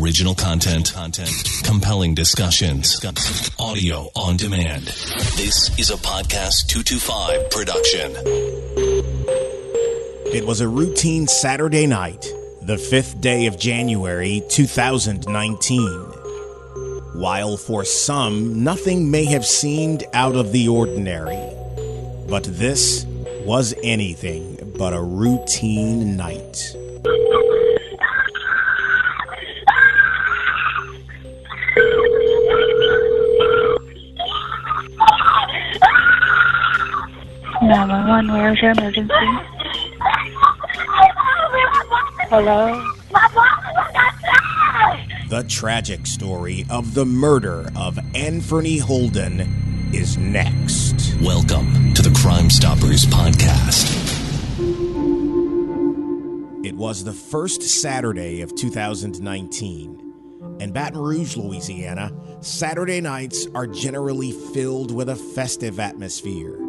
Original content, compelling discussions, audio on demand. This is a podcast 225 production. It was a routine Saturday night, the fifth day of January 2019. While for some, nothing may have seemed out of the ordinary, but this was anything but a routine night. Nine one one. Where's your emergency? Hello. The tragic story of the murder of Anthony Holden is next. Welcome to the Crime Stoppers podcast. It was the first Saturday of 2019. In Baton Rouge, Louisiana, Saturday nights are generally filled with a festive atmosphere.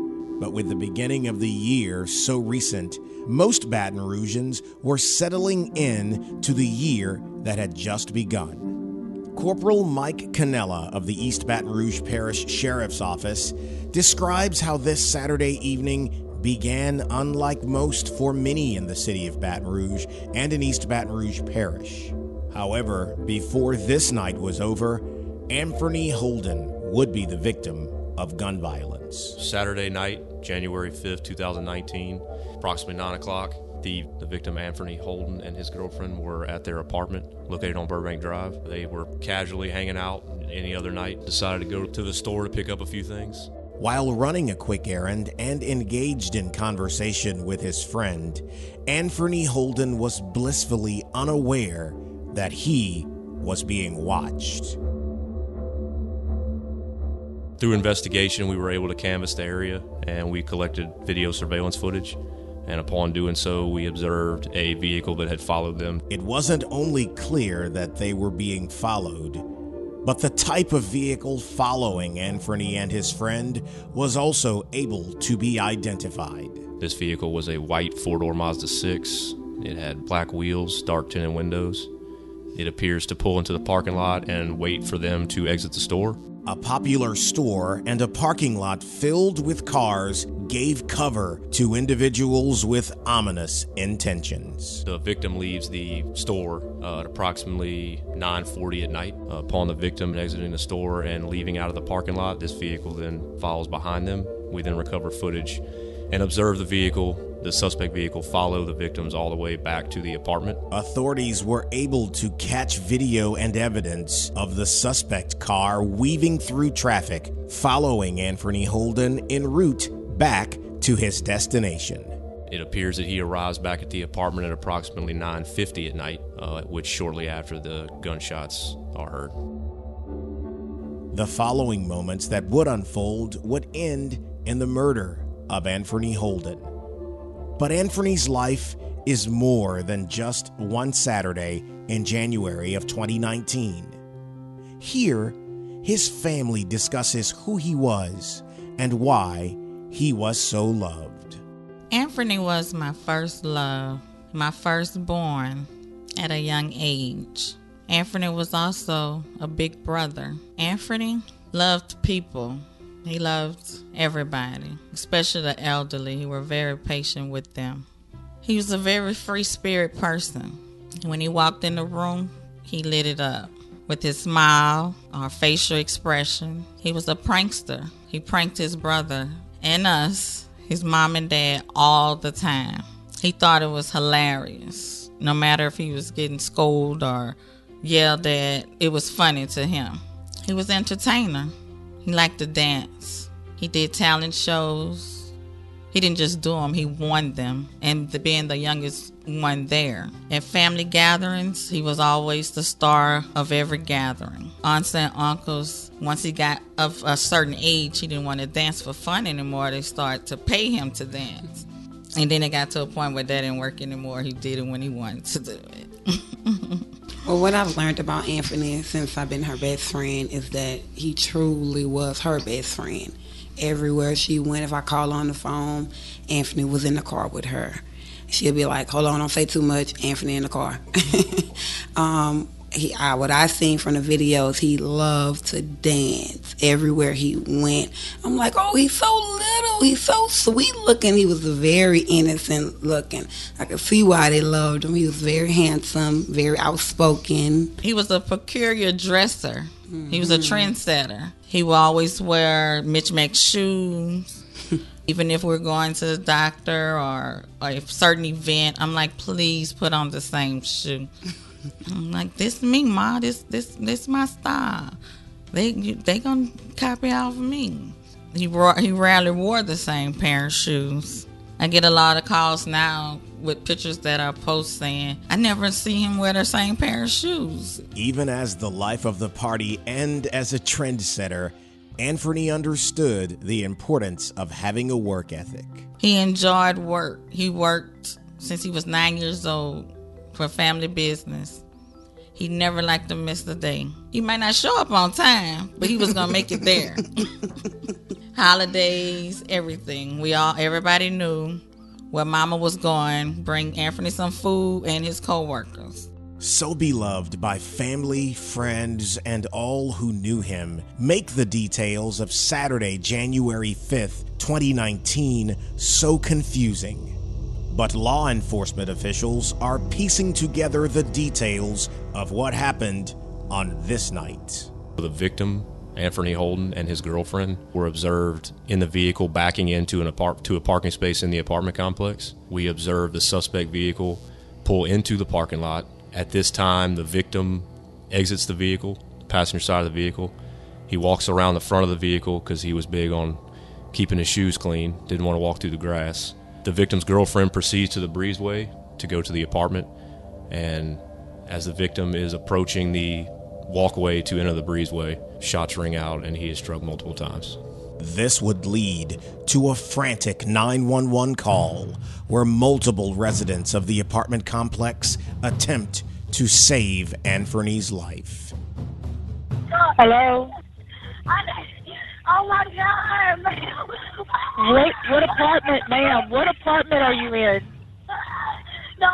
But with the beginning of the year so recent, most Baton Rougeans were settling in to the year that had just begun. Corporal Mike Canella of the East Baton Rouge Parish Sheriff's Office describes how this Saturday evening began unlike most for many in the city of Baton Rouge and in East Baton Rouge Parish. However, before this night was over, Anthony Holden would be the victim of gun violence. Saturday night, January 5th, 2019, approximately 9 o'clock. The, the victim, Anthony Holden, and his girlfriend were at their apartment located on Burbank Drive. They were casually hanging out any other night, decided to go to the store to pick up a few things. While running a quick errand and engaged in conversation with his friend, Anthony Holden was blissfully unaware that he was being watched. Through investigation, we were able to canvass the area and we collected video surveillance footage. And upon doing so, we observed a vehicle that had followed them. It wasn't only clear that they were being followed, but the type of vehicle following Anthony and his friend was also able to be identified. This vehicle was a white four door Mazda 6. It had black wheels, dark tinted windows. It appears to pull into the parking lot and wait for them to exit the store. A popular store and a parking lot filled with cars gave cover to individuals with ominous intentions. The victim leaves the store uh, at approximately 9:40 at night. Uh, upon the victim exiting the store and leaving out of the parking lot, this vehicle then follows behind them. We then recover footage and observe the vehicle the suspect vehicle follow the victims all the way back to the apartment. Authorities were able to catch video and evidence of the suspect car weaving through traffic, following Anthony Holden en route back to his destination. It appears that he arrives back at the apartment at approximately 9:50 at night, uh, which shortly after the gunshots are heard. The following moments that would unfold would end in the murder of Anthony Holden. But Anthony's life is more than just one Saturday in January of 2019. Here, his family discusses who he was and why he was so loved. Anthony was my first love, my firstborn at a young age. Anthony was also a big brother. Anthony loved people. He loved everybody, especially the elderly. He was very patient with them. He was a very free spirit person. When he walked in the room, he lit it up with his smile or facial expression. He was a prankster. He pranked his brother and us, his mom and dad, all the time. He thought it was hilarious. No matter if he was getting scolded or yelled at, it was funny to him. He was entertainer. He liked to dance. He did talent shows. He didn't just do them, he won them. And the, being the youngest one there. At family gatherings, he was always the star of every gathering. Aunts and uncles, once he got of a certain age, he didn't want to dance for fun anymore. They started to pay him to dance. And then it got to a point where that didn't work anymore. He did it when he wanted to do it. Well, what I've learned about Anthony since I've been her best friend is that he truly was her best friend. Everywhere she went, if I call on the phone, Anthony was in the car with her. She'll be like, "Hold on, don't say too much." Anthony in the car. um, he, I, what I seen from the videos, he loved to dance everywhere he went. I'm like, oh, he's so little, he's so sweet looking. He was very innocent looking. I could see why they loved him. He was very handsome, very outspoken. He was a peculiar dresser. He was a mm-hmm. trendsetter. He would always wear Mitch Mac shoes. Even if we're going to the doctor or, or a certain event, I'm like, please put on the same shoe. I'm like, this me, ma. This this this my style. They they gonna copy off of me. He wore, he rarely wore the same pair of shoes. I get a lot of calls now with pictures that I post saying I never see him wear the same pair of shoes. Even as the life of the party and as a trendsetter, Anthony understood the importance of having a work ethic. He enjoyed work. He worked since he was nine years old for family business. He never liked to miss a day. He might not show up on time, but he was gonna make it there. Holidays, everything. We all, everybody knew where Mama was going. Bring Anthony some food and his coworkers. So beloved by family, friends, and all who knew him, make the details of Saturday, January 5th, 2019, so confusing. But law enforcement officials are piecing together the details of what happened on this night. The victim, Anthony Holden, and his girlfriend were observed in the vehicle backing into an apart- to a parking space in the apartment complex. We observed the suspect vehicle pull into the parking lot. At this time, the victim exits the vehicle, the passenger side of the vehicle. He walks around the front of the vehicle because he was big on keeping his shoes clean, didn't want to walk through the grass. The victim's girlfriend proceeds to the breezeway to go to the apartment, and as the victim is approaching the walkway to enter the breezeway, shots ring out and he is struck multiple times. This would lead to a frantic 911 call where multiple residents of the apartment complex attempt to save Anthony's life. Hello? Oh my God, ma'am. What, what apartment, ma'am? What apartment are you in? No.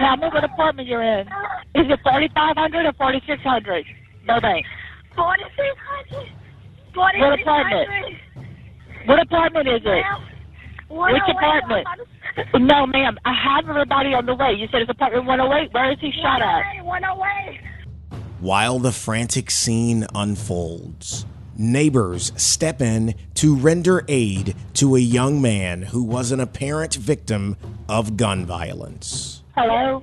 Tell me what apartment you're in. Is it 4500 or 4600? Burbank. 4600. What apartment? What apartment is it? Which apartment? No, ma'am. I have everybody on the way. You said it's apartment 108. Where is he shot at? 108. While the frantic scene unfolds, neighbors step in to render aid to a young man who was an apparent victim of gun violence. Hello?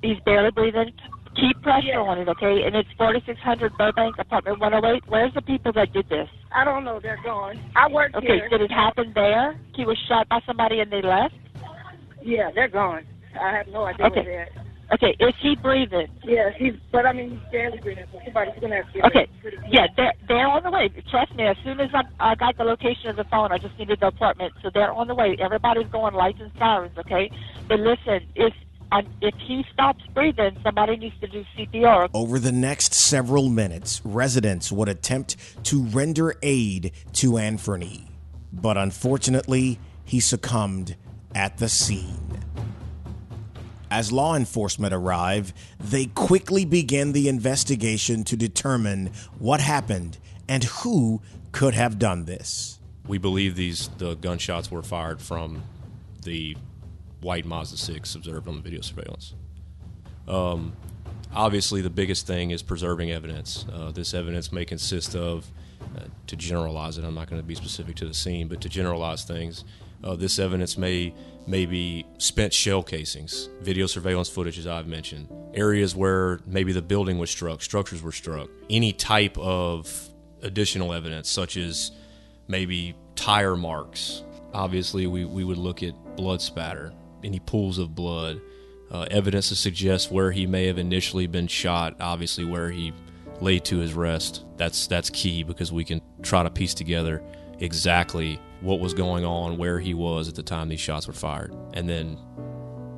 He's barely breathing. Keep pressure on it, okay? And it's 4600 Burbank, apartment 108. Where's the people that did this? I don't know. They're gone. I work Okay, here. did it happen there? He was shot by somebody and they left? Yeah, they're gone. I have no idea Okay. where they're at. Okay, is he breathing? Yeah, he's. But I mean, he's barely breathing. So somebody's gonna have to. Get Okay, pretty- yeah, they're, they're on the way. Trust me, as soon as I, I got the location of the phone, I just needed the apartment. So they're on the way. Everybody's going lights and sirens, okay? But listen, if um, if he stops breathing, somebody needs to do CPR. Over the next several minutes, residents would attempt to render aid to Anthony, but unfortunately, he succumbed at the scene. As law enforcement arrive, they quickly begin the investigation to determine what happened and who could have done this. We believe these the gunshots were fired from the white Mazda 6 observed on the video surveillance. Um, obviously, the biggest thing is preserving evidence. Uh, this evidence may consist of, uh, to generalize it, I'm not going to be specific to the scene, but to generalize things, uh, this evidence may may be spent shell casings, video surveillance footage, as I've mentioned, areas where maybe the building was struck, structures were struck, any type of additional evidence, such as maybe tire marks. Obviously, we, we would look at blood spatter, any pools of blood, uh, evidence to suggest where he may have initially been shot. Obviously, where he lay to his rest. That's that's key because we can try to piece together exactly what was going on, where he was at the time these shots were fired, and then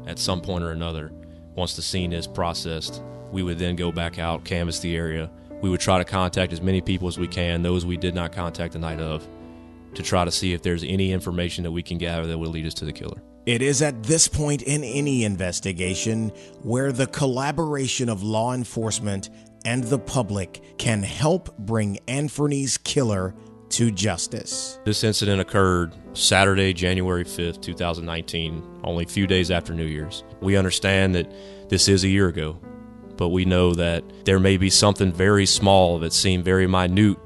at some point or another, once the scene is processed, we would then go back out, canvass the area. We would try to contact as many people as we can, those we did not contact the night of, to try to see if there's any information that we can gather that would lead us to the killer. It is at this point in any investigation where the collaboration of law enforcement and the public can help bring Anthony's killer to justice. This incident occurred Saturday, January 5th, 2019, only a few days after New Year's. We understand that this is a year ago, but we know that there may be something very small that seemed very minute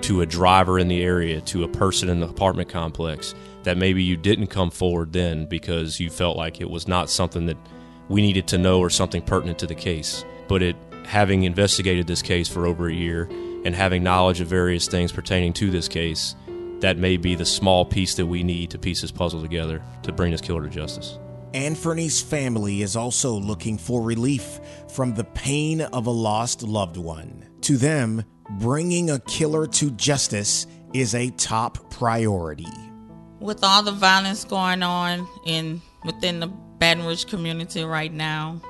to a driver in the area, to a person in the apartment complex, that maybe you didn't come forward then because you felt like it was not something that we needed to know or something pertinent to the case. But it having investigated this case for over a year and having knowledge of various things pertaining to this case, that may be the small piece that we need to piece this puzzle together to bring this killer to justice. Anthony's family is also looking for relief from the pain of a lost loved one. To them, bringing a killer to justice is a top priority. With all the violence going on in within the Baton Rouge community right now,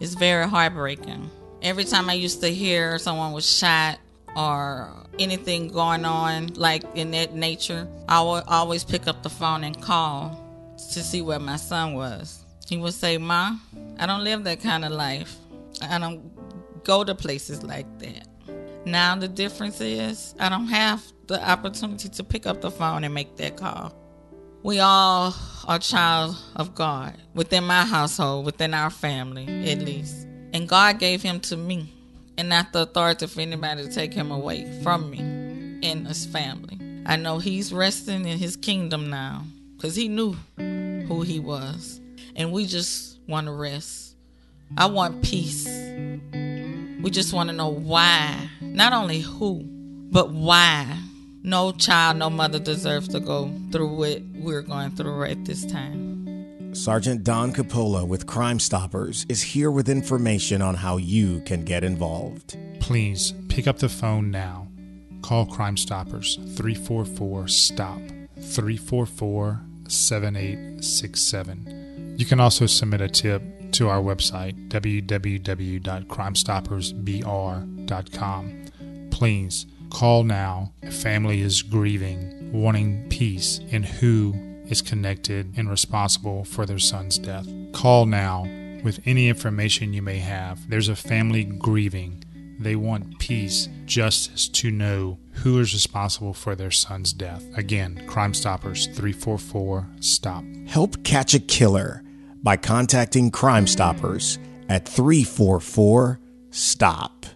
it's very heartbreaking. Every time I used to hear someone was shot or anything going on like in that nature, I would always pick up the phone and call to see where my son was. He would say, Ma, I don't live that kind of life. I don't go to places like that. Now the difference is I don't have the opportunity to pick up the phone and make that call. We all are child of God within my household, within our family, at least. And God gave him to me, and not the authority for anybody to take him away from me and his family. I know he's resting in his kingdom now because he knew who he was. And we just want to rest. I want peace. We just want to know why. Not only who, but why. No child, no mother deserves to go through what we're going through right this time. Sergeant Don Coppola with Crime Stoppers is here with information on how you can get involved. Please pick up the phone now. Call Crime Stoppers 344 STOP 344 7867. You can also submit a tip to our website www.crimestoppersbr.com. Please call now. A family is grieving, wanting peace in who is connected and responsible for their son's death. Call now with any information you may have. There's a family grieving. They want peace, justice to know who is responsible for their son's death. Again, Crime Stoppers 344 STOP. Help catch a killer by contacting Crime Stoppers at 344 STOP.